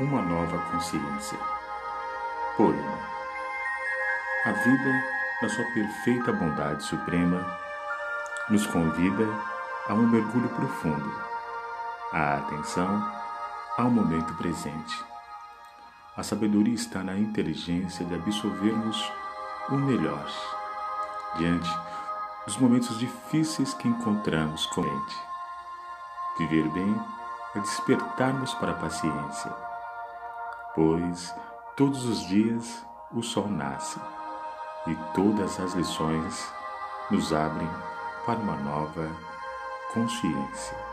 uma nova consciência. Poema. A vida, na sua perfeita bondade suprema, nos convida a um mergulho profundo, a atenção ao momento presente. A sabedoria está na inteligência de absorvermos o melhor diante dos momentos difíceis que encontramos com ele. Viver bem é despertarmos para a paciência pois todos os dias o sol nasce e todas as lições nos abrem para uma nova consciência.